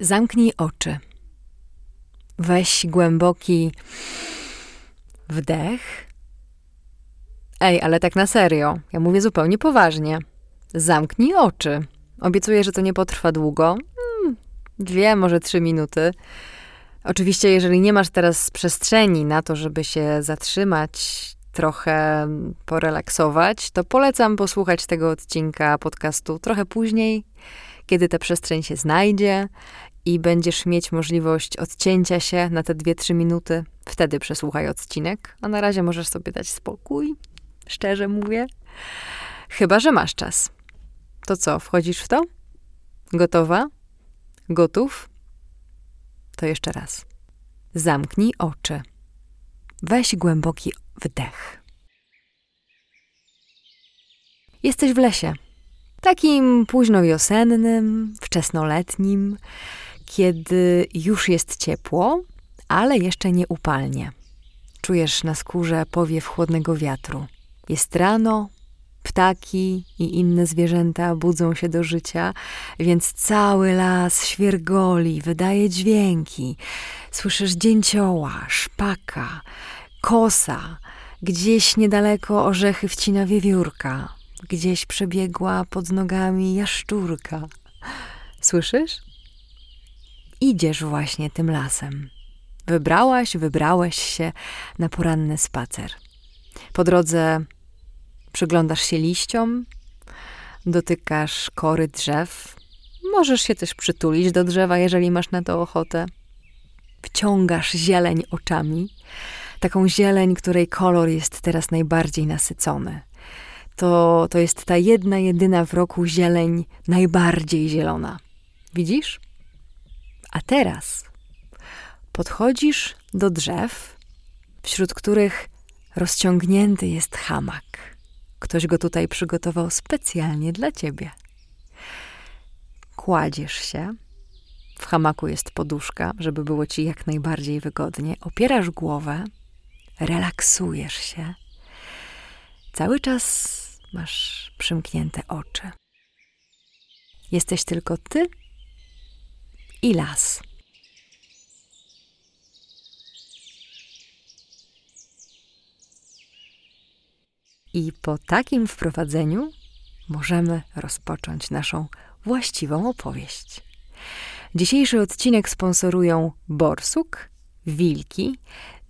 Zamknij oczy. Weź głęboki wdech. Ej, ale tak na serio. Ja mówię zupełnie poważnie. Zamknij oczy. Obiecuję, że to nie potrwa długo. Hmm, dwie, może trzy minuty. Oczywiście, jeżeli nie masz teraz przestrzeni na to, żeby się zatrzymać, trochę porelaksować, to polecam posłuchać tego odcinka podcastu trochę później, kiedy ta przestrzeń się znajdzie i będziesz mieć możliwość odcięcia się na te 2-3 minuty. Wtedy przesłuchaj odcinek, a na razie możesz sobie dać spokój, szczerze mówię. Chyba, że masz czas. To co, wchodzisz w to? Gotowa? Gotów? To jeszcze raz. Zamknij oczy. Weź głęboki wdech. Jesteś w lesie. Takim późno wiosennym, wczesnoletnim, kiedy już jest ciepło, ale jeszcze nie upalnie. Czujesz na skórze powiew chłodnego wiatru. Jest rano, ptaki i inne zwierzęta budzą się do życia, więc cały las świergoli, wydaje dźwięki. Słyszysz dzięcioła, szpaka, kosa. Gdzieś niedaleko orzechy wcina wiewiórka. Gdzieś przebiegła pod nogami jaszczurka. Słyszysz? Idziesz właśnie tym lasem. Wybrałaś, wybrałeś się na poranny spacer. Po drodze przyglądasz się liściom, dotykasz kory drzew. Możesz się też przytulić do drzewa, jeżeli masz na to ochotę. Wciągasz zieleń oczami, taką zieleń, której kolor jest teraz najbardziej nasycony. To, to jest ta jedna, jedyna w roku zieleń najbardziej zielona. Widzisz? A teraz podchodzisz do drzew, wśród których rozciągnięty jest hamak. Ktoś go tutaj przygotował specjalnie dla ciebie. Kładziesz się. W hamaku jest poduszka, żeby było ci jak najbardziej wygodnie. Opierasz głowę, relaksujesz się. Cały czas masz przymknięte oczy. Jesteś tylko ty i las. I po takim wprowadzeniu możemy rozpocząć naszą właściwą opowieść. Dzisiejszy odcinek sponsorują Borsuk, Wilki,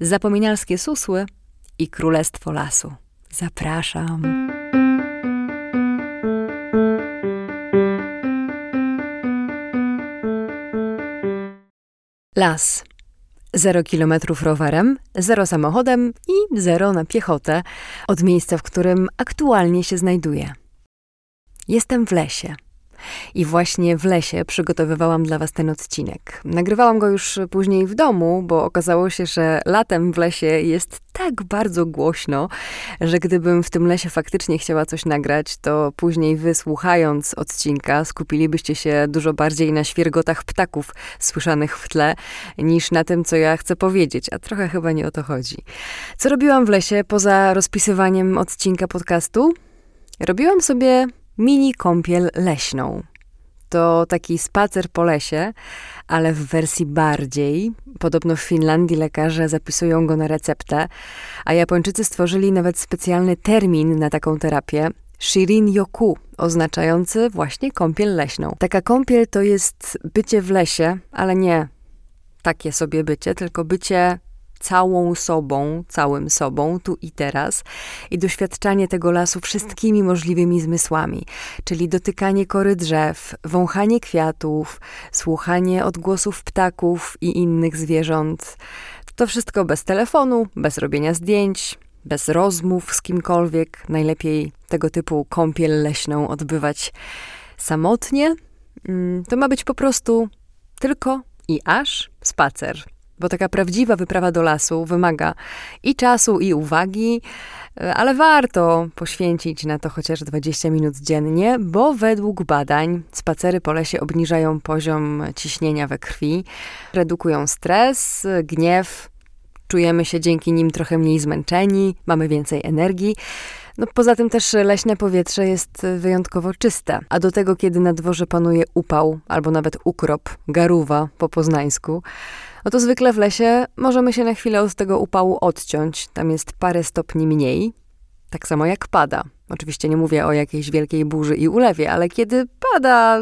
Zapominalskie Susły i Królestwo Lasu. Zapraszam. Las. Zero kilometrów rowerem, zero samochodem i zero na piechotę od miejsca, w którym aktualnie się znajduję. Jestem w lesie. I właśnie w lesie przygotowywałam dla Was ten odcinek. Nagrywałam go już później w domu, bo okazało się, że latem w lesie jest tak bardzo głośno, że gdybym w tym lesie faktycznie chciała coś nagrać, to później wy słuchając odcinka skupilibyście się dużo bardziej na świergotach ptaków słyszanych w tle, niż na tym, co ja chcę powiedzieć, a trochę chyba nie o to chodzi. Co robiłam w lesie poza rozpisywaniem odcinka podcastu? Robiłam sobie mini kąpiel leśną. To taki spacer po lesie, ale w wersji bardziej. Podobno w Finlandii lekarze zapisują go na receptę, a Japończycy stworzyli nawet specjalny termin na taką terapię. Shirin Yoku, oznaczający właśnie kąpiel leśną. Taka kąpiel to jest bycie w lesie, ale nie takie sobie bycie, tylko bycie całą sobą, całym sobą, tu i teraz, i doświadczanie tego lasu wszystkimi możliwymi zmysłami, czyli dotykanie kory drzew, wąchanie kwiatów, słuchanie odgłosów ptaków i innych zwierząt. To wszystko bez telefonu, bez robienia zdjęć, bez rozmów z kimkolwiek. Najlepiej tego typu kąpiel leśną odbywać samotnie. Mm, to ma być po prostu tylko i aż spacer bo taka prawdziwa wyprawa do lasu wymaga i czasu, i uwagi, ale warto poświęcić na to chociaż 20 minut dziennie, bo według badań spacery po lesie obniżają poziom ciśnienia we krwi, redukują stres, gniew, czujemy się dzięki nim trochę mniej zmęczeni, mamy więcej energii. No, poza tym też leśne powietrze jest wyjątkowo czyste, a do tego, kiedy na dworze panuje upał albo nawet ukrop, garuwa po poznańsku, no to zwykle w lesie możemy się na chwilę od tego upału odciąć. Tam jest parę stopni mniej, tak samo jak pada. Oczywiście nie mówię o jakiejś wielkiej burzy i ulewie, ale kiedy pada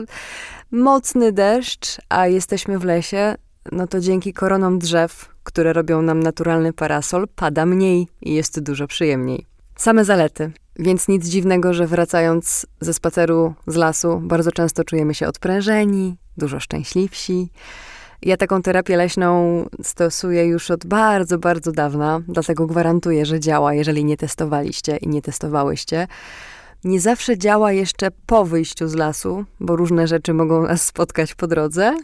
mocny deszcz, a jesteśmy w lesie, no to dzięki koronom drzew, które robią nam naturalny parasol, pada mniej i jest dużo przyjemniej. Same zalety. Więc nic dziwnego, że wracając ze spaceru z lasu, bardzo często czujemy się odprężeni, dużo szczęśliwsi. Ja taką terapię leśną stosuję już od bardzo, bardzo dawna, dlatego gwarantuję, że działa, jeżeli nie testowaliście i nie testowałyście. Nie zawsze działa jeszcze po wyjściu z lasu, bo różne rzeczy mogą nas spotkać po drodze,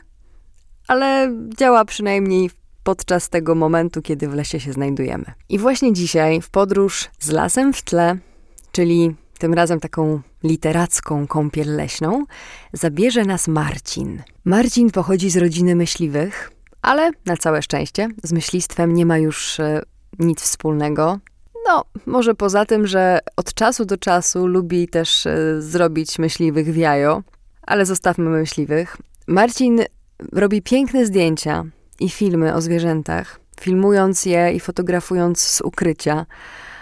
ale działa przynajmniej podczas tego momentu, kiedy w lesie się znajdujemy. I właśnie dzisiaj w podróż z lasem w tle, czyli tym razem taką literacką kąpiel leśną, zabierze nas Marcin. Marcin pochodzi z rodziny myśliwych, ale na całe szczęście z myślistwem nie ma już e, nic wspólnego. No, może poza tym, że od czasu do czasu lubi też e, zrobić myśliwych w jajo, ale zostawmy myśliwych. Marcin robi piękne zdjęcia i filmy o zwierzętach, filmując je i fotografując z ukrycia,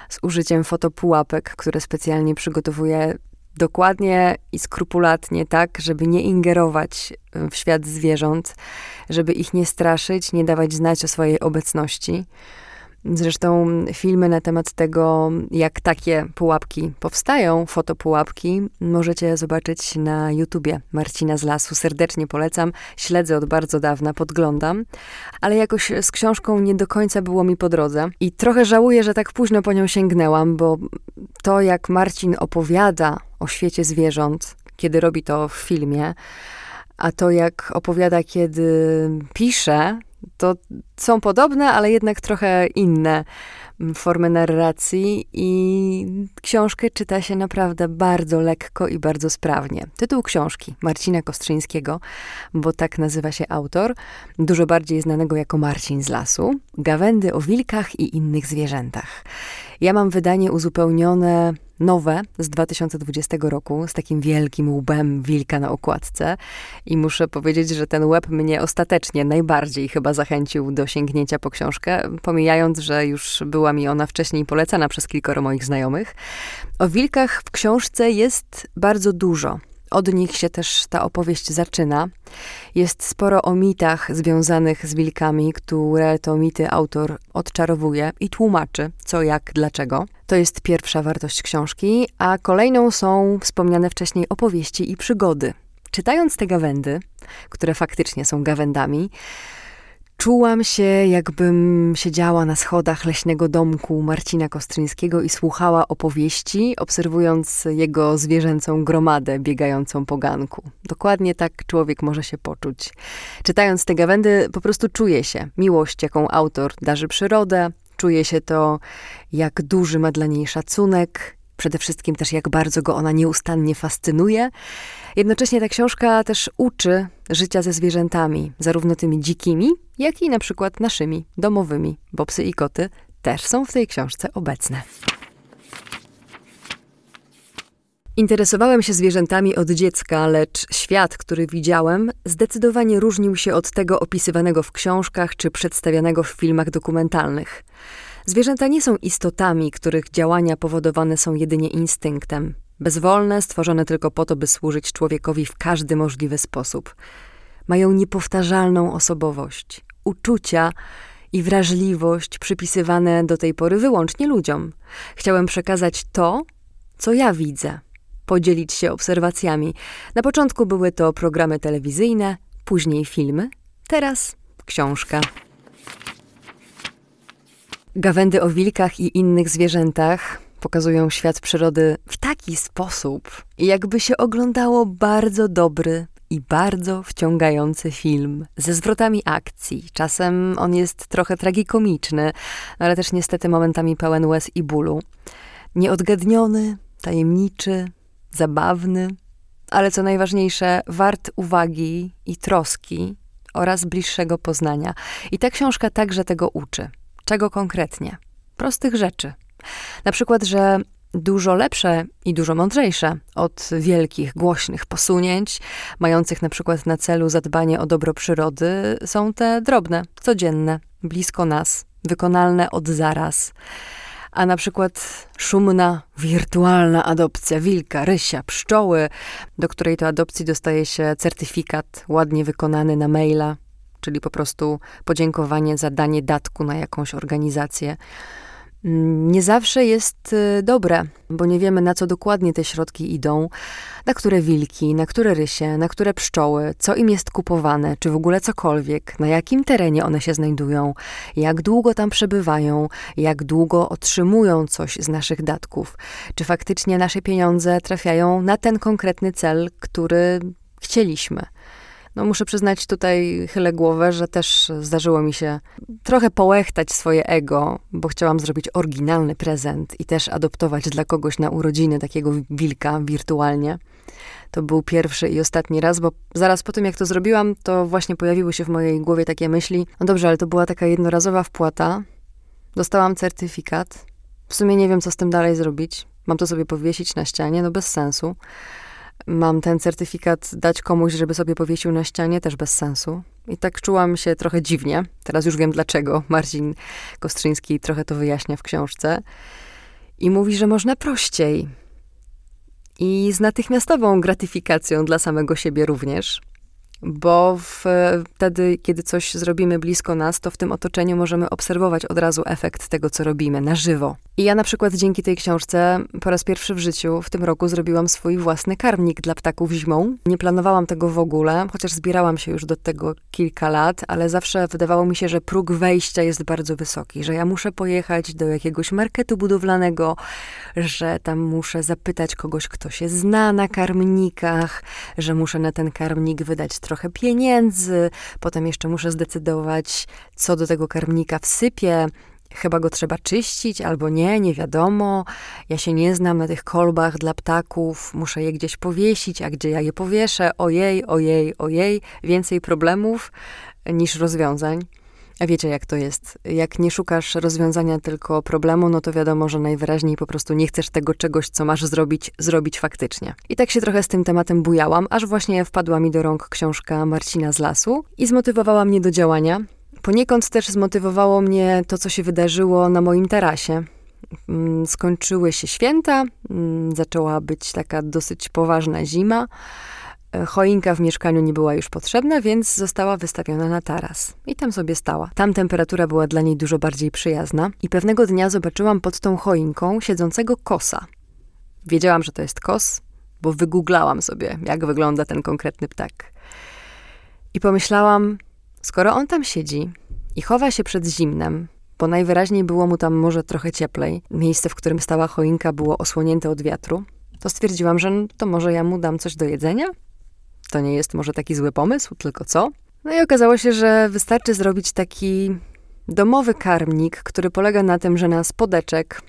z użyciem fotopułapek, które specjalnie przygotowuje dokładnie i skrupulatnie, tak, żeby nie ingerować w świat zwierząt, żeby ich nie straszyć, nie dawać znać o swojej obecności. Zresztą filmy na temat tego, jak takie pułapki powstają, fotopułapki, możecie zobaczyć na YouTubie Marcina z Lasu. Serdecznie polecam, śledzę od bardzo dawna, podglądam, ale jakoś z książką nie do końca było mi po drodze i trochę żałuję, że tak późno po nią sięgnęłam, bo to jak Marcin opowiada o świecie zwierząt, kiedy robi to w filmie, a to jak opowiada, kiedy pisze, to są podobne, ale jednak trochę inne formy narracji i książkę czyta się naprawdę bardzo lekko i bardzo sprawnie. Tytuł książki Marcina Kostrzyńskiego, bo tak nazywa się autor, dużo bardziej znanego jako Marcin z lasu, Gawędy o wilkach i innych zwierzętach. Ja mam wydanie uzupełnione nowe z 2020 roku z takim wielkim łbem wilka na okładce i muszę powiedzieć, że ten łeb mnie ostatecznie najbardziej chyba zachęcił do sięgnięcia po książkę, pomijając, że już była mi ona wcześniej polecana przez kilkoro moich znajomych. O wilkach w książce jest bardzo dużo. Od nich się też ta opowieść zaczyna. Jest sporo o mitach związanych z wilkami, które to mity autor odczarowuje i tłumaczy, co, jak, dlaczego. To jest pierwsza wartość książki, a kolejną są wspomniane wcześniej opowieści i przygody. Czytając te gawędy, które faktycznie są gawędami, Czułam się, jakbym siedziała na schodach leśnego domku Marcina Kostryńskiego i słuchała opowieści, obserwując jego zwierzęcą gromadę biegającą po ganku. Dokładnie tak człowiek może się poczuć. Czytając te gawędy, po prostu czuje się miłość, jaką autor darzy przyrodę, czuje się to, jak duży ma dla niej szacunek, przede wszystkim też jak bardzo go ona nieustannie fascynuje. Jednocześnie ta książka też uczy życia ze zwierzętami, zarówno tymi dzikimi, jak i na przykład naszymi, domowymi, bo psy i koty też są w tej książce obecne. Interesowałem się zwierzętami od dziecka, lecz świat, który widziałem, zdecydowanie różnił się od tego opisywanego w książkach czy przedstawianego w filmach dokumentalnych. Zwierzęta nie są istotami, których działania powodowane są jedynie instynktem. Bezwolne, stworzone tylko po to, by służyć człowiekowi w każdy możliwy sposób. Mają niepowtarzalną osobowość, uczucia i wrażliwość przypisywane do tej pory wyłącznie ludziom. Chciałem przekazać to, co ja widzę, podzielić się obserwacjami. Na początku były to programy telewizyjne, później filmy, teraz książka. Gawędy o wilkach i innych zwierzętach pokazują świat przyrody w taki sposób, jakby się oglądało bardzo dobry i bardzo wciągający film ze zwrotami akcji. Czasem on jest trochę tragikomiczny, ale też niestety momentami pełen łez i bólu. Nieodgadniony, tajemniczy, zabawny, ale co najważniejsze, wart uwagi i troski oraz bliższego poznania. I ta książka także tego uczy. Czego konkretnie? Prostych rzeczy. Na przykład, że Dużo lepsze i dużo mądrzejsze od wielkich, głośnych posunięć, mających na przykład na celu zadbanie o dobro przyrody, są te drobne, codzienne, blisko nas, wykonalne od zaraz. A na przykład szumna, wirtualna adopcja wilka, rysia, pszczoły, do której to adopcji dostaje się certyfikat ładnie wykonany na maila, czyli po prostu podziękowanie za danie datku na jakąś organizację nie zawsze jest y, dobre, bo nie wiemy na co dokładnie te środki idą, na które wilki, na które rysie, na które pszczoły, co im jest kupowane, czy w ogóle cokolwiek, na jakim terenie one się znajdują, jak długo tam przebywają, jak długo otrzymują coś z naszych datków, czy faktycznie nasze pieniądze trafiają na ten konkretny cel, który chcieliśmy. No muszę przyznać tutaj chylę głowę, że też zdarzyło mi się trochę połechtać swoje ego, bo chciałam zrobić oryginalny prezent i też adoptować dla kogoś na urodziny takiego wilka wirtualnie. To był pierwszy i ostatni raz, bo zaraz po tym, jak to zrobiłam, to właśnie pojawiły się w mojej głowie takie myśli. No dobrze, ale to była taka jednorazowa wpłata. Dostałam certyfikat. W sumie nie wiem, co z tym dalej zrobić. Mam to sobie powiesić na ścianie, no bez sensu mam ten certyfikat dać komuś, żeby sobie powiesił na ścianie, też bez sensu. I tak czułam się trochę dziwnie. Teraz już wiem dlaczego. Marcin Kostrzyński trochę to wyjaśnia w książce. I mówi, że można prościej. I z natychmiastową gratyfikacją dla samego siebie również bo wtedy, kiedy coś zrobimy blisko nas, to w tym otoczeniu możemy obserwować od razu efekt tego, co robimy na żywo. I ja na przykład dzięki tej książce po raz pierwszy w życiu w tym roku zrobiłam swój własny karmnik dla ptaków zimą. Nie planowałam tego w ogóle, chociaż zbierałam się już do tego kilka lat, ale zawsze wydawało mi się, że próg wejścia jest bardzo wysoki, że ja muszę pojechać do jakiegoś marketu budowlanego, że tam muszę zapytać kogoś, kto się zna na karmnikach, że muszę na ten karmnik wydać trochę pieniędzy, potem jeszcze muszę zdecydować, co do tego karmnika wsypię. Chyba go trzeba czyścić albo nie, nie wiadomo. Ja się nie znam na tych kolbach dla ptaków, muszę je gdzieś powiesić, a gdzie ja je powieszę? Ojej, ojej, ojej, więcej problemów niż rozwiązań. A wiecie, jak to jest? Jak nie szukasz rozwiązania tylko problemu, no to wiadomo, że najwyraźniej po prostu nie chcesz tego czegoś, co masz zrobić, zrobić faktycznie. I tak się trochę z tym tematem bujałam, aż właśnie wpadła mi do rąk książka Marcina z lasu i zmotywowała mnie do działania. Poniekąd też zmotywowało mnie to, co się wydarzyło na moim tarasie. Mm, skończyły się święta, mm, zaczęła być taka dosyć poważna zima. E, choinka w mieszkaniu nie była już potrzebna, więc została wystawiona na taras. I tam sobie stała. Tam temperatura była dla niej dużo bardziej przyjazna i pewnego dnia zobaczyłam pod tą choinką siedzącego kosa. Wiedziałam, że to jest kos, bo wygooglałam sobie, jak wygląda ten konkretny ptak. I pomyślałam, skoro on tam siedzi i chowa się przed zimnem, bo najwyraźniej było mu tam może trochę cieplej, miejsce, w którym stała choinka było osłonięte od wiatru, to stwierdziłam, że to może ja mu dam coś do jedzenia? To nie jest może taki zły pomysł, tylko co? No i okazało się, że wystarczy zrobić taki domowy karmnik, który polega na tym, że na spodeczek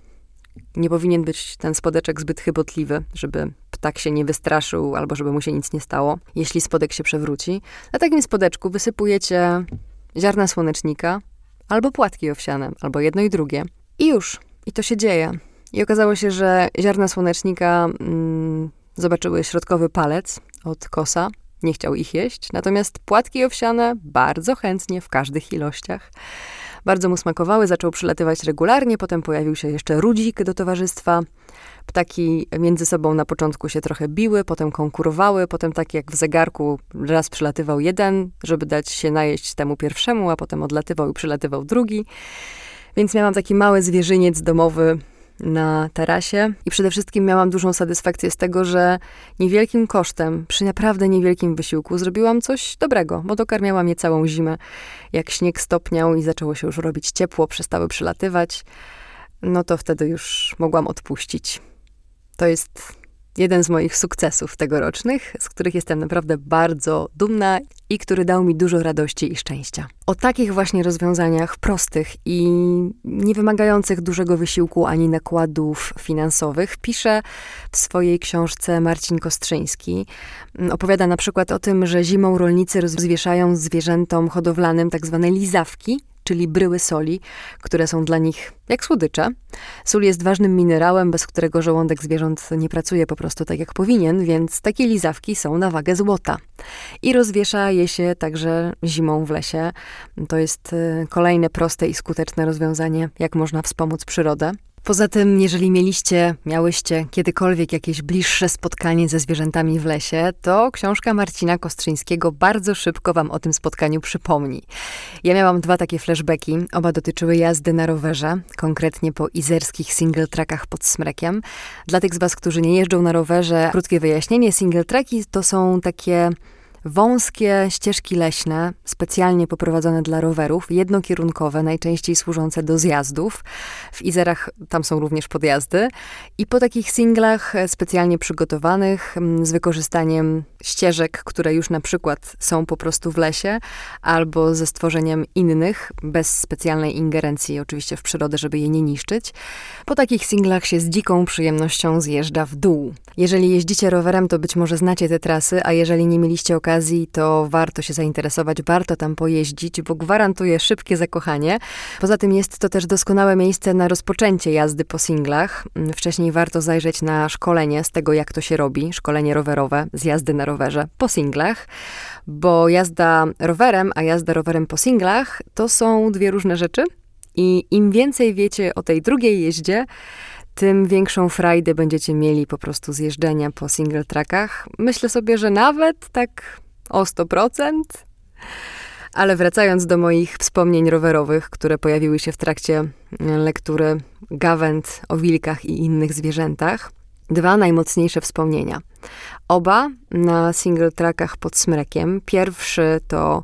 nie powinien być ten spodeczek zbyt chybotliwy, żeby ptak się nie wystraszył albo żeby mu się nic nie stało, jeśli spodek się przewróci. Na takim spodeczku wysypujecie ziarna słonecznika albo płatki owsiane, albo jedno i drugie. I już. I to się dzieje. I okazało się, że ziarna słonecznika mm, zobaczyły środkowy palec, od kosa. Nie chciał ich jeść, natomiast płatki owsiane bardzo chętnie, w każdych ilościach. Bardzo mu smakowały, zaczął przylatywać regularnie, potem pojawił się jeszcze rudzik do towarzystwa. Ptaki między sobą na początku się trochę biły, potem konkurowały, potem tak jak w zegarku raz przylatywał jeden, żeby dać się najeść temu pierwszemu, a potem odlatywał i przylatywał drugi. Więc miałam taki mały zwierzyniec domowy, na tarasie i przede wszystkim miałam dużą satysfakcję z tego, że niewielkim kosztem, przy naprawdę niewielkim wysiłku zrobiłam coś dobrego, bo dokarmiałam je całą zimę. Jak śnieg stopniał i zaczęło się już robić ciepło, przestały przylatywać, no to wtedy już mogłam odpuścić. To jest jeden z moich sukcesów tegorocznych, z których jestem naprawdę bardzo dumna i który dał mi dużo radości i szczęścia. O takich właśnie rozwiązaniach prostych i nie wymagających dużego wysiłku ani nakładów finansowych pisze w swojej książce Marcin Kostrzyński. Opowiada na przykład o tym, że zimą rolnicy rozwieszają zwierzętom hodowlanym tak zwane lizawki, czyli bryły soli, które są dla nich jak słodycze. Sól jest ważnym minerałem, bez którego żołądek zwierząt nie pracuje po prostu tak jak powinien, więc takie lizawki są na wagę złota. I rozwiesza je się także zimą w lesie. To jest y, kolejne proste i skuteczne rozwiązanie, jak można wspomóc przyrodę. Poza tym, jeżeli mieliście, miałyście kiedykolwiek jakieś bliższe spotkanie ze zwierzętami w lesie, to książka Marcina Kostrzyńskiego bardzo szybko wam o tym spotkaniu przypomni. Ja miałam dwa takie flashbacki, oba dotyczyły jazdy na rowerze, konkretnie po izerskich single trackach pod Smrekiem. Dla tych z was, którzy nie jeżdżą na rowerze, krótkie wyjaśnienie, single tracki to są takie Wąskie ścieżki leśne, specjalnie poprowadzone dla rowerów, jednokierunkowe, najczęściej służące do zjazdów. W Izerach tam są również podjazdy. I po takich singlach specjalnie przygotowanych, z wykorzystaniem ścieżek, które już na przykład są po prostu w lesie, albo ze stworzeniem innych, bez specjalnej ingerencji oczywiście w przyrodę, żeby je nie niszczyć. Po takich singlach się z dziką przyjemnością zjeżdża w dół. Jeżeli jeździcie rowerem, to być może znacie te trasy, a jeżeli nie mieliście okazji, okazji, to warto się zainteresować, warto tam pojeździć, bo gwarantuje szybkie zakochanie. Poza tym jest to też doskonałe miejsce na rozpoczęcie jazdy po singlach. Wcześniej warto zajrzeć na szkolenie z tego, jak to się robi, szkolenie rowerowe z jazdy na rowerze po singlach, bo jazda rowerem, a jazda rowerem po singlach to są dwie różne rzeczy. I im więcej wiecie o tej drugiej jeździe, tym większą frajdę będziecie mieli po prostu z jeżdżenia po single trackach. Myślę sobie, że nawet tak o 100%. Ale wracając do moich wspomnień rowerowych, które pojawiły się w trakcie lektury Gawęd o wilkach i innych zwierzętach, dwa najmocniejsze wspomnienia. Oba na single trackach pod Smrekiem. Pierwszy to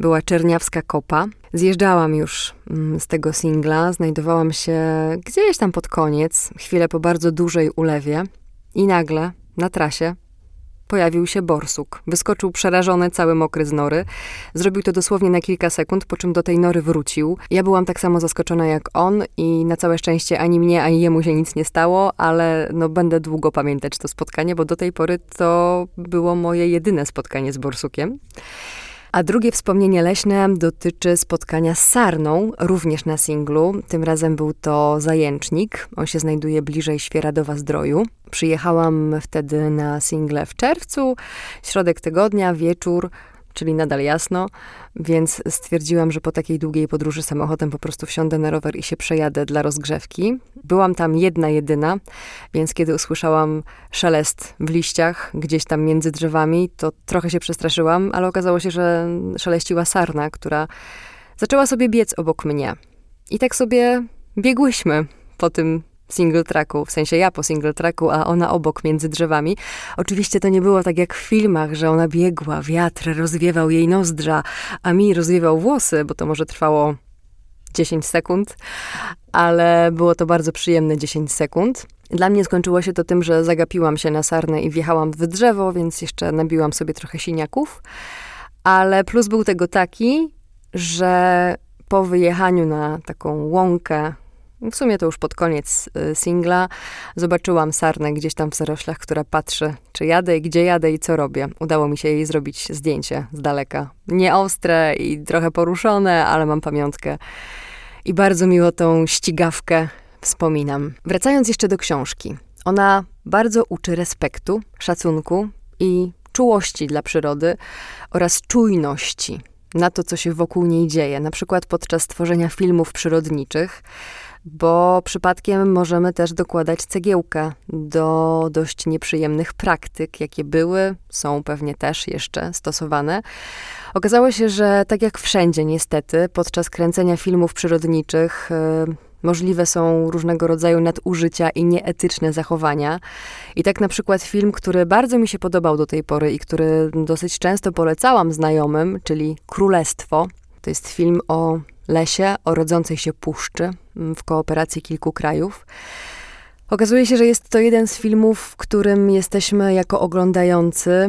była Czerniawska Kopa. Zjeżdżałam już mm, z tego singla, znajdowałam się gdzieś tam pod koniec, chwilę po bardzo dużej ulewie i nagle na trasie pojawił się borsuk. Wyskoczył przerażony, cały mokry z nory. Zrobił to dosłownie na kilka sekund, po czym do tej nory wrócił. Ja byłam tak samo zaskoczona jak on i na całe szczęście ani mnie, ani jemu się nic nie stało, ale no będę długo pamiętać to spotkanie, bo do tej pory to było moje jedyne spotkanie z borsukiem. A drugie wspomnienie leśne dotyczy spotkania z sarną, również na singlu. Tym razem był to zajęcznik. On się znajduje bliżej Świeradowa-Zdroju. Przyjechałam wtedy na single w czerwcu, środek tygodnia, wieczór czyli nadal jasno, więc stwierdziłam, że po takiej długiej podróży samochodem po prostu wsiądę na rower i się przejadę dla rozgrzewki. Byłam tam jedna, jedyna, więc kiedy usłyszałam szelest w liściach gdzieś tam między drzewami, to trochę się przestraszyłam, ale okazało się, że szeleściła sarna, która zaczęła sobie biec obok mnie. I tak sobie biegłyśmy po tym single tracku, w sensie ja po single tracku, a ona obok między drzewami. Oczywiście to nie było tak jak w filmach, że ona biegła, wiatr rozwiewał jej nozdrza, a mi rozwiewał włosy, bo to może trwało 10 sekund, ale było to bardzo przyjemne 10 sekund. Dla mnie skończyło się to tym, że zagapiłam się na sarnę i wjechałam w drzewo, więc jeszcze nabiłam sobie trochę siniaków. Ale plus był tego taki, że po wyjechaniu na taką łąkę w sumie to już pod koniec y, singla zobaczyłam sarnę gdzieś tam w zaroślach, która patrzy, czy jadę, gdzie jadę i co robię. Udało mi się jej zrobić zdjęcie z daleka. Nie ostre i trochę poruszone, ale mam pamiątkę. I bardzo miło tą ścigawkę wspominam. Wracając jeszcze do książki. Ona bardzo uczy respektu, szacunku i czułości dla przyrody oraz czujności na to, co się wokół niej dzieje, na przykład podczas tworzenia filmów przyrodniczych bo przypadkiem możemy też dokładać cegiełkę do dość nieprzyjemnych praktyk, jakie były, są pewnie też jeszcze stosowane. Okazało się, że tak jak wszędzie niestety, podczas kręcenia filmów przyrodniczych yy, możliwe są różnego rodzaju nadużycia i nieetyczne zachowania. I tak na przykład film, który bardzo mi się podobał do tej pory i który dosyć często polecałam znajomym, czyli Królestwo. To jest film o lesie, o rodzącej się puszczy w kooperacji kilku krajów. Okazuje się, że jest to jeden z filmów, w którym jesteśmy jako oglądający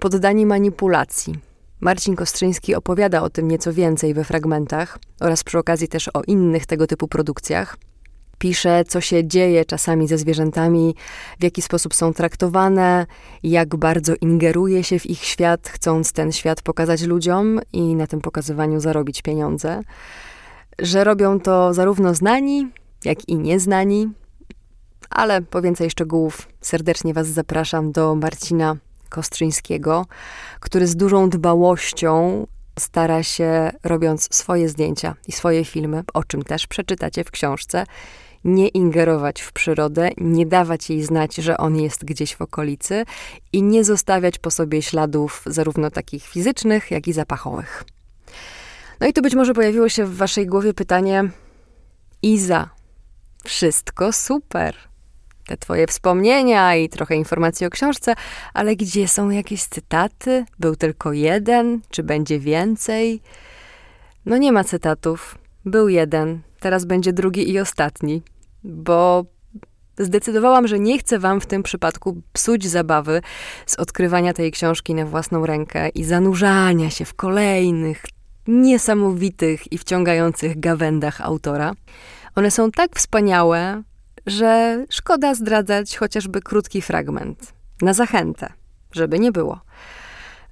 poddani manipulacji. Marcin Kostrzyński opowiada o tym nieco więcej we fragmentach oraz przy okazji też o innych tego typu produkcjach pisze, co się dzieje czasami ze zwierzętami, w jaki sposób są traktowane, jak bardzo ingeruje się w ich świat, chcąc ten świat pokazać ludziom i na tym pokazywaniu zarobić pieniądze. Że robią to zarówno znani, jak i nieznani. Ale po więcej szczegółów serdecznie Was zapraszam do Marcina Kostrzyńskiego, który z dużą dbałością stara się, robiąc swoje zdjęcia i swoje filmy, o czym też przeczytacie w książce, nie ingerować w przyrodę, nie dawać jej znać, że on jest gdzieś w okolicy i nie zostawiać po sobie śladów zarówno takich fizycznych, jak i zapachowych. No i tu być może pojawiło się w waszej głowie pytanie: Iza, wszystko super. Te twoje wspomnienia i trochę informacji o książce, ale gdzie są jakieś cytaty? Był tylko jeden, czy będzie więcej? No nie ma cytatów. Był jeden, teraz będzie drugi i ostatni, bo zdecydowałam, że nie chcę wam w tym przypadku psuć zabawy z odkrywania tej książki na własną rękę i zanurzania się w kolejnych niesamowitych i wciągających gawędach autora. One są tak wspaniałe, że szkoda zdradzać chociażby krótki fragment. Na zachętę, żeby nie było.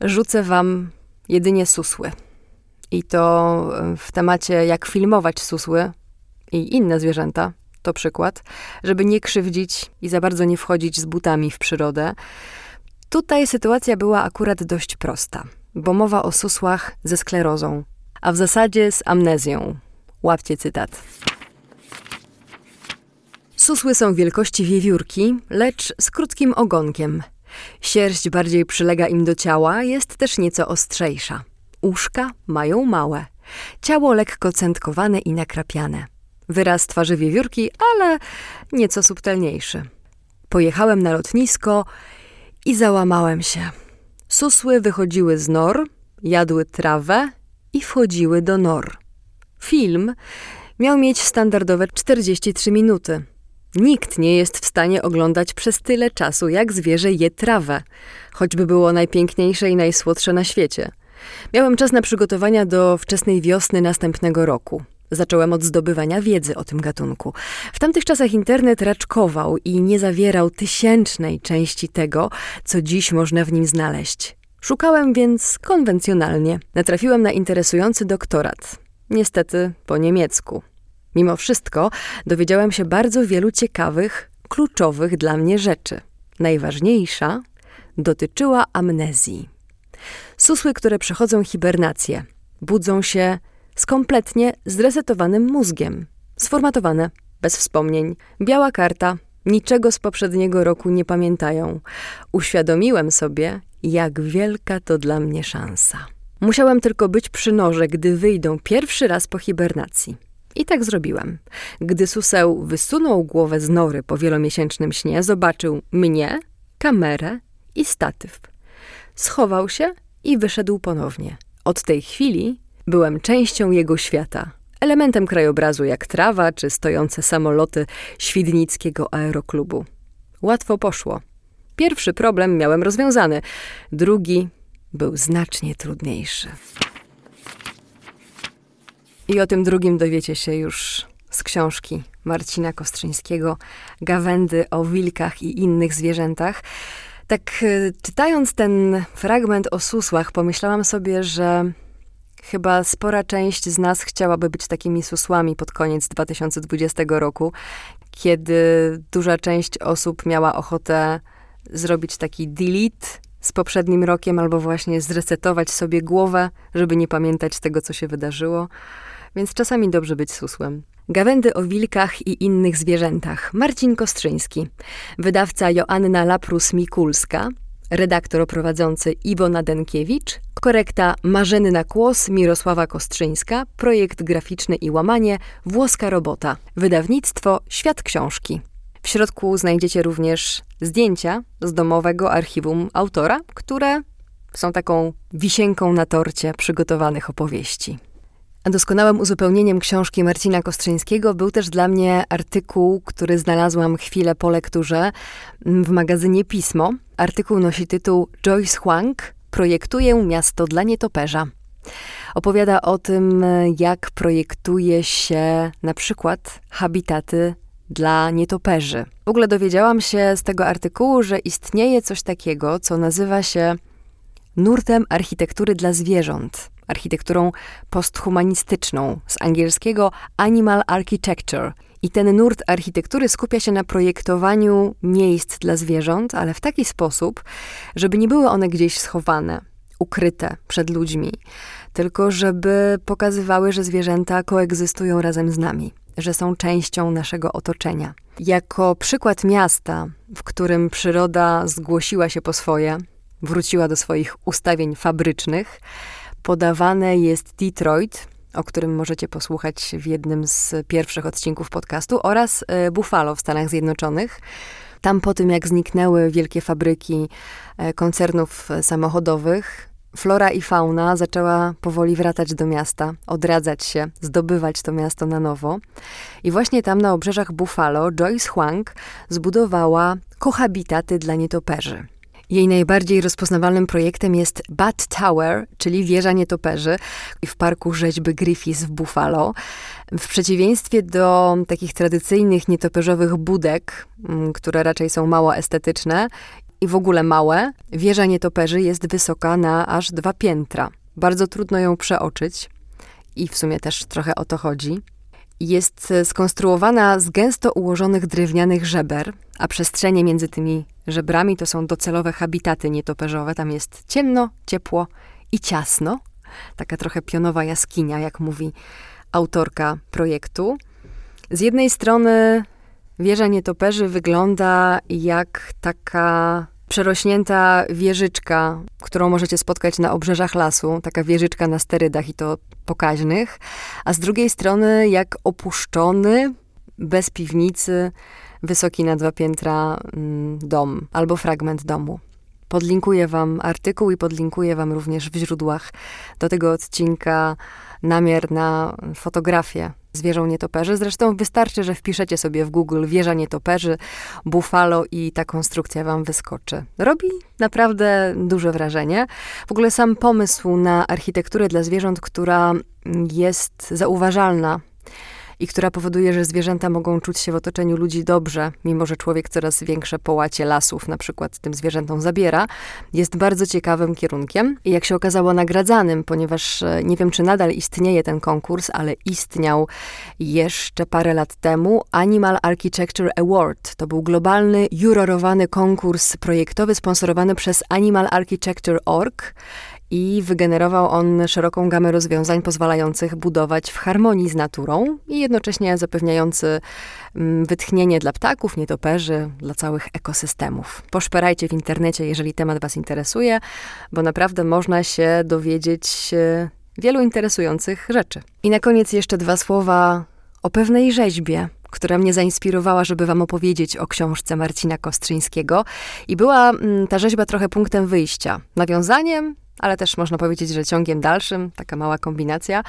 Rzucę wam jedynie susły. I to w temacie jak filmować susły i inne zwierzęta, to przykład, żeby nie krzywdzić i za bardzo nie wchodzić z butami w przyrodę. Tutaj sytuacja była akurat dość prosta, bo mowa o susłach ze sklerozą, a w zasadzie z amnezją. Łapcie cytat. Susły są wielkości wiewiórki, lecz z krótkim ogonkiem. Sierść bardziej przylega im do ciała, jest też nieco ostrzejsza. Uszka mają małe. Ciało lekko centkowane i nakrapiane. Wyraz twarzy wiewiórki, ale nieco subtelniejszy. Pojechałem na lotnisko i załamałem się. Susły wychodziły z nor, jadły trawę i wchodziły do nor. Film miał mieć standardowe 43 minuty. Nikt nie jest w stanie oglądać przez tyle czasu, jak zwierzę je trawę, choćby było najpiękniejsze i najsłodsze na świecie. Miałem czas na przygotowania do wczesnej wiosny następnego roku. Zacząłem od zdobywania wiedzy o tym gatunku. W tamtych czasach internet raczkował i nie zawierał tysięcznej części tego, co dziś można w nim znaleźć. Szukałem więc konwencjonalnie. Natrafiłem na interesujący doktorat. Niestety po niemiecku. Mimo wszystko dowiedziałem się bardzo wielu ciekawych, kluczowych dla mnie rzeczy. Najważniejsza dotyczyła amnezji. Susły, które przechodzą hibernację, budzą się z kompletnie zresetowanym mózgiem. Sformatowane, bez wspomnień, biała karta, niczego z poprzedniego roku nie pamiętają. Uświadomiłem sobie, jak wielka to dla mnie szansa. Musiałem tylko być przy noże, gdy wyjdą pierwszy raz po hibernacji. I tak zrobiłem. Gdy suseł wysunął głowę z nory po wielomiesięcznym śnie, zobaczył mnie, kamerę i statyw. Schował się i wyszedł ponownie. Od tej chwili byłem częścią jego świata, elementem krajobrazu jak trawa czy stojące samoloty świdnickiego aeroklubu. Łatwo poszło. Pierwszy problem miałem rozwiązany, drugi był znacznie trudniejszy. I o tym drugim dowiecie się już z książki Marcina Kostrzyńskiego Gawędy o wilkach i innych zwierzętach. Tak e, czytając ten fragment o susłach, pomyślałam sobie, że chyba spora część z nas chciałaby być takimi susłami pod koniec 2020 roku, kiedy duża część osób miała ochotę zrobić taki delete z poprzednim rokiem, albo właśnie zresetować sobie głowę, żeby nie pamiętać tego, co się wydarzyło. Więc czasami dobrze być susłem. Gawędy o wilkach i innych zwierzętach. Marcin Kostrzyński. Wydawca Joanna Laprus-Mikulska. Redaktor prowadzący Iwona Denkiewicz. Korekta Marzenna Kłos, Mirosława Kostrzyńska. Projekt graficzny i łamanie Włoska Robota. Wydawnictwo Świat Książki. W środku znajdziecie również zdjęcia z domowego archiwum autora, które są taką wisienką na torcie przygotowanych opowieści. A doskonałym uzupełnieniem książki Marcina Kostrzyńskiego był też dla mnie artykuł, który znalazłam chwilę po lekturze w magazynie Pismo. Artykuł nosi tytuł Joyce Huang Projektuję miasto dla nietoperza. Opowiada o tym, jak projektuje się na przykład habitaty dla nietoperzy. W ogóle dowiedziałam się z tego artykułu, że istnieje coś takiego, co nazywa się nurtem architektury dla zwierząt architekturą posthumanistyczną, z angielskiego animal architecture. I ten nurt architektury skupia się na projektowaniu miejsc dla zwierząt, ale w taki sposób, żeby nie były one gdzieś schowane, ukryte przed ludźmi, tylko żeby pokazywały, że zwierzęta koegzystują razem z nami, że są częścią naszego otoczenia. Jako przykład miasta, w którym przyroda zgłosiła się po swoje, wróciła do swoich ustawień fabrycznych, podawane jest Detroit, o którym możecie posłuchać w jednym z pierwszych odcinków podcastu, oraz e, Buffalo w Stanach Zjednoczonych. Tam po tym, jak zniknęły wielkie fabryki e, koncernów e, samochodowych, flora i fauna zaczęła powoli wracać do miasta, odradzać się, zdobywać to miasto na nowo. I właśnie tam na obrzeżach Buffalo Joyce Huang zbudowała kohabitaty dla nietoperzy. Jej najbardziej rozpoznawalnym projektem jest Bat Tower, czyli wieża nietoperzy w parku rzeźby Griffiths w Buffalo. W przeciwieństwie do takich tradycyjnych nietoperzowych budek, mm, które raczej są mało estetyczne i w ogóle małe, wieża nietoperzy jest wysoka na aż dwa piętra. Bardzo trudno ją przeoczyć i w sumie też trochę o to chodzi. Jest skonstruowana z gęsto ułożonych drewnianych żeber, a przestrzenie między tymi żebrami to są docelowe habitaty nietoperzowe. Tam jest ciemno, ciepło i ciasno. Taka trochę pionowa jaskinia, jak mówi autorka projektu. Z jednej strony wieża nietoperzy wygląda jak taka przerośnięta wieżyczka, którą możecie spotkać na obrzeżach lasu, taka wieżyczka na sterydach i to pokaźnych, a z drugiej strony jak opuszczony, bez piwnicy, wysoki na dwa piętra mm, dom albo fragment domu. Podlinkuję Wam artykuł i podlinkuję Wam również w źródłach do tego odcinka namiar na fotografię z wieżą nietoperzy. Zresztą wystarczy, że wpiszecie sobie w Google wieża nietoperzy, Buffalo i ta konstrukcja wam wyskoczy. Robi naprawdę duże wrażenie. W ogóle sam pomysł na architekturę dla zwierząt, która jest zauważalna i która powoduje, że zwierzęta mogą czuć się w otoczeniu ludzi dobrze, mimo że człowiek coraz większe połacie lasów na przykład tym zwierzętom zabiera, jest bardzo ciekawym kierunkiem i jak się okazało nagradzanym, ponieważ e, nie wiem, czy nadal istnieje ten konkurs, ale istniał jeszcze parę lat temu Animal Architecture Award. To był globalny, jurorowany konkurs projektowy sponsorowany przez Animal Architecture Org i wygenerował on szeroką gamę rozwiązań pozwalających budować w harmonii z naturą i jednocześnie zapewniający mm, wytchnienie dla ptaków, nietoperzy, dla całych ekosystemów. Poszperajcie w internecie, jeżeli temat Was interesuje, bo naprawdę można się dowiedzieć e, wielu interesujących rzeczy. I na koniec jeszcze dwa słowa o pewnej rzeźbie, która mnie zainspirowała, żeby wam opowiedzieć o książce Marcina Kostrzyńskiego. I była mm, ta rzeźba trochę punktem wyjścia, nawiązaniem ale też można powiedzieć, że ciągiem dalszym, taka mała kombinacja.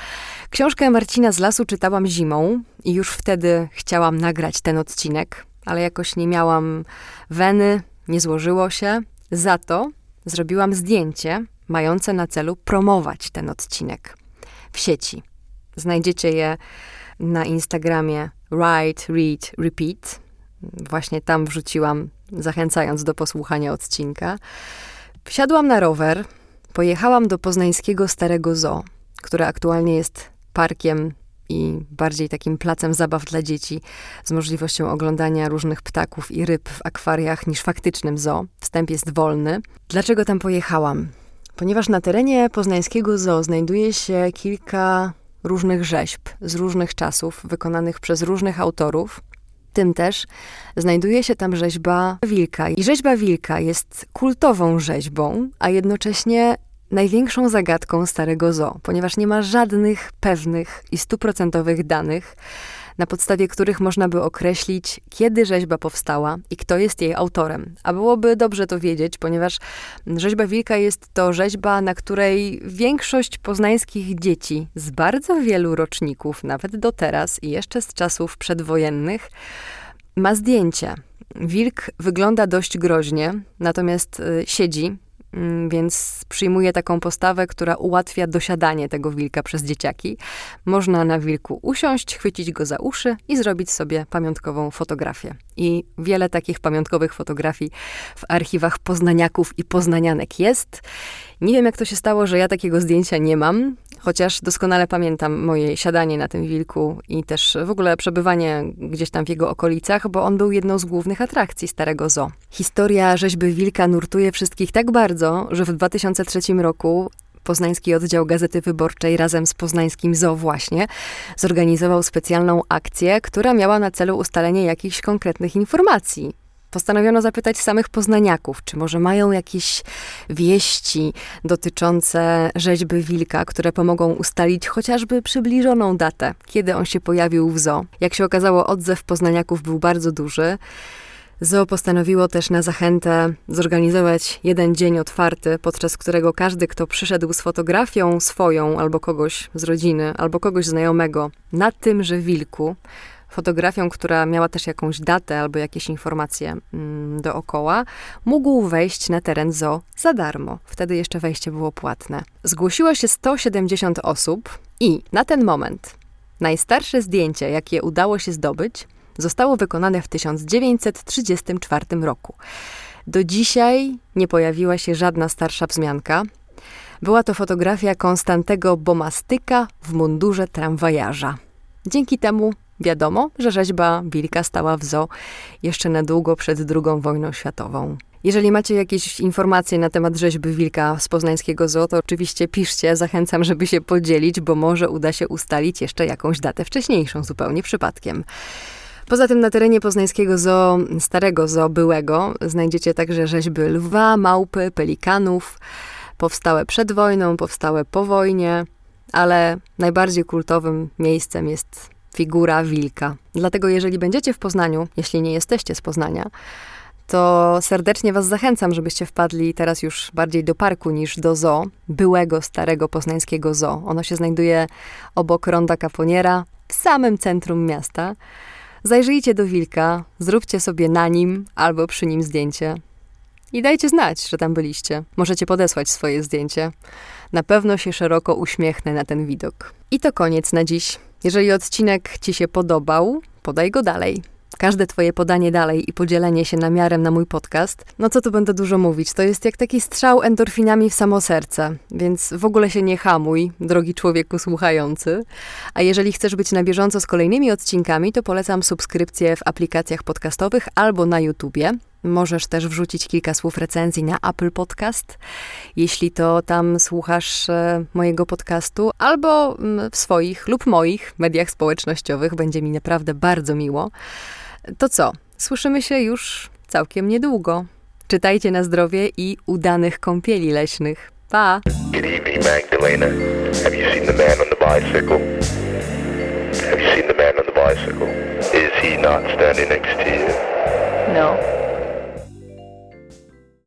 Książkę Marcina z lasu czytałam zimą i już wtedy chciałam nagrać ten odcinek, ale jakoś nie miałam weny, nie złożyło się. Za to zrobiłam zdjęcie mające na celu promować ten odcinek w sieci. Znajdziecie je na Instagramie Write, Read, Repeat. Właśnie tam wrzuciłam, zachęcając do posłuchania odcinka. Wsiadłam na rower, Pojechałam do poznańskiego Starego Zoo, które aktualnie jest parkiem i bardziej takim placem zabaw dla dzieci, z możliwością oglądania różnych ptaków i ryb w akwariach niż faktycznym zoo. Wstęp jest wolny. Dlaczego tam pojechałam? Ponieważ na terenie poznańskiego zoo znajduje się kilka różnych rzeźb z różnych czasów, wykonanych przez różnych autorów. Tym też znajduje się tam rzeźba wilka. I rzeźba wilka jest kultową rzeźbą, a jednocześnie największą zagadką starego zoo, ponieważ nie ma żadnych pewnych i stuprocentowych danych, na podstawie których można by określić, kiedy rzeźba powstała i kto jest jej autorem. A byłoby dobrze to wiedzieć, ponieważ rzeźba wilka jest to rzeźba, na której większość poznańskich dzieci z bardzo wielu roczników, nawet do teraz i jeszcze z czasów przedwojennych, ma zdjęcie. Wilk wygląda dość groźnie, natomiast y, siedzi więc przyjmuje taką postawę, która ułatwia dosiadanie tego wilka przez dzieciaki. Można na wilku usiąść, chwycić go za uszy i zrobić sobie pamiątkową fotografię. I wiele takich pamiątkowych fotografii w archiwach poznaniaków i poznanianek jest. Nie wiem, jak to się stało, że ja takiego zdjęcia nie mam, chociaż doskonale pamiętam moje siadanie na tym wilku i też w ogóle przebywanie gdzieś tam w jego okolicach, bo on był jedną z głównych atrakcji Starego Zoo. Historia rzeźby wilka nurtuje wszystkich tak bardzo, że w 2003 roku Poznański Oddział Gazety Wyborczej razem z Poznańskim Zoo właśnie zorganizował specjalną akcję, która miała na celu ustalenie jakichś konkretnych informacji. Postanowiono zapytać samych poznaniaków, czy może mają jakieś wieści dotyczące rzeźby wilka, które pomogą ustalić chociażby przybliżoną datę, kiedy on się pojawił w zoo. Jak się okazało, odzew poznaniaków był bardzo duży. Zoo postanowiło też na zachętę zorganizować jeden dzień otwarty, podczas którego każdy, kto przyszedł z fotografią swoją, albo kogoś z rodziny, albo kogoś znajomego na tymże wilku, fotografią, która miała też jakąś datę albo jakieś informacje mm, dookoła, mógł wejść na teren zoo za darmo. Wtedy jeszcze wejście było płatne. Zgłosiło się 170 osób i na ten moment najstarsze zdjęcie, jakie udało się zdobyć, zostało wykonane w 1934 roku. Do dzisiaj nie pojawiła się żadna starsza wzmianka. Była to fotografia Konstantego Bomastyka w mundurze tramwajarza. Dzięki temu wiadomo, że rzeźba wilka stała w zoo jeszcze na długo przed II wojną światową. Jeżeli macie jakieś informacje na temat rzeźby wilka z poznańskiego zoo, to oczywiście piszcie. Zachęcam, żeby się podzielić, bo może uda się ustalić jeszcze jakąś datę wcześniejszą, zupełnie przypadkiem. Poza tym na terenie poznańskiego zoo, starego zoo byłego, znajdziecie także rzeźby lwa, małpy, pelikanów, powstałe przed wojną, powstałe po wojnie, ale najbardziej kultowym miejscem jest figura wilka. Dlatego jeżeli będziecie w Poznaniu, jeśli nie jesteście z Poznania, to serdecznie Was zachęcam, żebyście wpadli teraz już bardziej do parku niż do zoo, byłego starego poznańskiego zoo. Ono się znajduje obok Ronda Caponiera, w samym centrum miasta. Zajrzyjcie do wilka, zróbcie sobie na nim albo przy nim zdjęcie. I dajcie znać, że tam byliście. Możecie podesłać swoje zdjęcie. Na pewno się szeroko uśmiechnę na ten widok. I to koniec na dziś. Jeżeli odcinek Ci się podobał, podaj go dalej. Każde Twoje podanie dalej i podzielenie się namiarem na mój podcast, no co tu będę dużo mówić, to jest jak taki strzał endorfinami w samo serce, więc w ogóle się nie hamuj, drogi człowieku słuchający. A jeżeli chcesz być na bieżąco z kolejnymi odcinkami, to polecam subskrypcję w aplikacjach podcastowych albo na YouTubie. Możesz też wrzucić kilka słów recenzji na Apple Podcast, jeśli to tam słuchasz e, mojego podcastu, albo mm, w swoich lub moich mediach społecznościowych. Będzie mi naprawdę bardzo miło. To co? Słyszymy się już całkiem niedługo. Czytajcie na zdrowie i udanych kąpieli leśnych. Pa! Good evening, Magdalena. Have you seen the man on the bicycle? Have you seen the man on the bicycle? Is he not standing next to you? No.